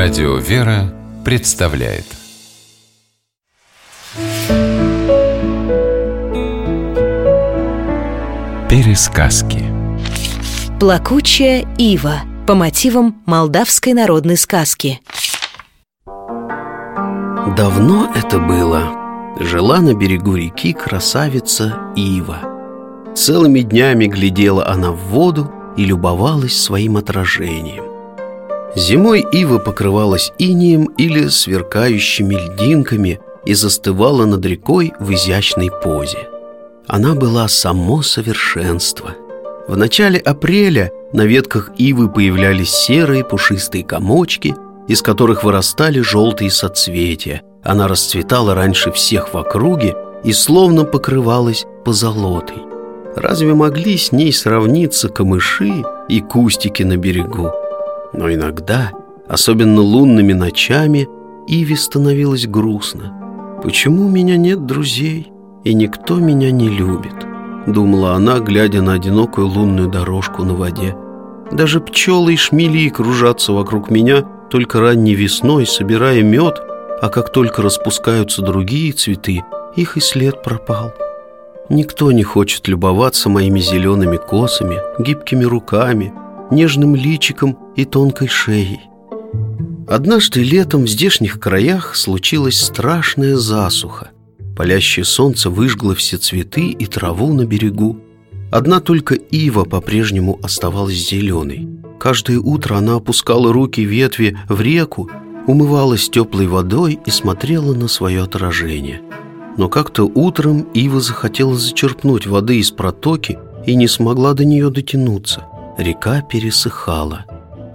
Радио «Вера» представляет Пересказки Плакучая ива по мотивам молдавской народной сказки Давно это было. Жила на берегу реки красавица Ива. Целыми днями глядела она в воду и любовалась своим отражением. Зимой ива покрывалась инеем или сверкающими льдинками и застывала над рекой в изящной позе. Она была само совершенство. В начале апреля на ветках ивы появлялись серые пушистые комочки, из которых вырастали желтые соцветия. Она расцветала раньше всех в округе и словно покрывалась позолотой. Разве могли с ней сравниться камыши и кустики на берегу? Но иногда, особенно лунными ночами, Иве становилось грустно. «Почему у меня нет друзей, и никто меня не любит?» Думала она, глядя на одинокую лунную дорожку на воде. «Даже пчелы и шмели кружатся вокруг меня только ранней весной, собирая мед, а как только распускаются другие цветы, их и след пропал. Никто не хочет любоваться моими зелеными косами, гибкими руками, нежным личиком и тонкой шеей. Однажды летом в здешних краях случилась страшная засуха. Палящее солнце выжгло все цветы и траву на берегу. Одна только ива по-прежнему оставалась зеленой. Каждое утро она опускала руки ветви в реку, умывалась теплой водой и смотрела на свое отражение. Но как-то утром ива захотела зачерпнуть воды из протоки и не смогла до нее дотянуться – река пересыхала.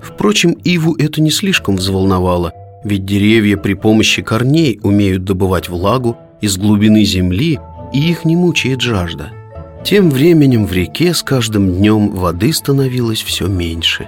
Впрочем, Иву это не слишком взволновало, ведь деревья при помощи корней умеют добывать влагу из глубины земли, и их не мучает жажда. Тем временем в реке с каждым днем воды становилось все меньше.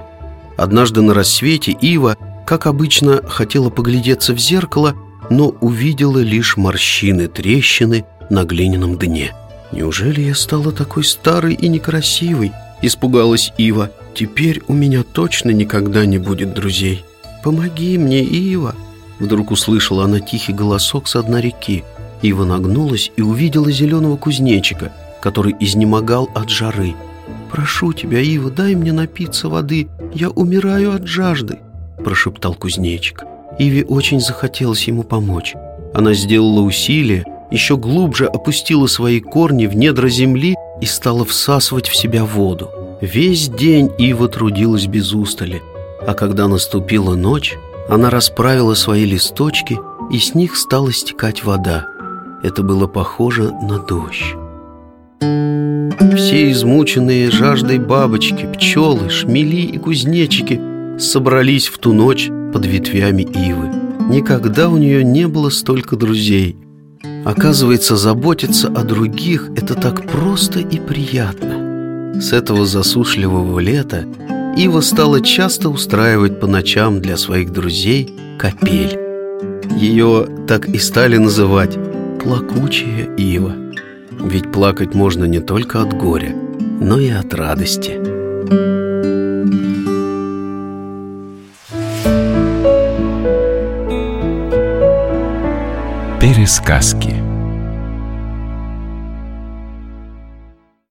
Однажды на рассвете Ива, как обычно, хотела поглядеться в зеркало, но увидела лишь морщины, трещины на глиняном дне. «Неужели я стала такой старой и некрасивой?» Испугалась Ива. «Теперь у меня точно никогда не будет друзей. Помоги мне, Ива!» Вдруг услышала она тихий голосок с дна реки. Ива нагнулась и увидела зеленого кузнечика, который изнемогал от жары. «Прошу тебя, Ива, дай мне напиться воды, я умираю от жажды», прошептал кузнечик. Иве очень захотелось ему помочь. Она сделала усилие, еще глубже опустила свои корни в недра земли и стала всасывать в себя воду. Весь день Ива трудилась без устали, а когда наступила ночь, она расправила свои листочки, и с них стала стекать вода. Это было похоже на дождь. Все измученные жаждой бабочки, пчелы, шмели и кузнечики собрались в ту ночь под ветвями ивы. Никогда у нее не было столько друзей – Оказывается, заботиться о других – это так просто и приятно. С этого засушливого лета Ива стала часто устраивать по ночам для своих друзей капель. Ее так и стали называть «плакучая Ива». Ведь плакать можно не только от горя, но и от радости. Пересказки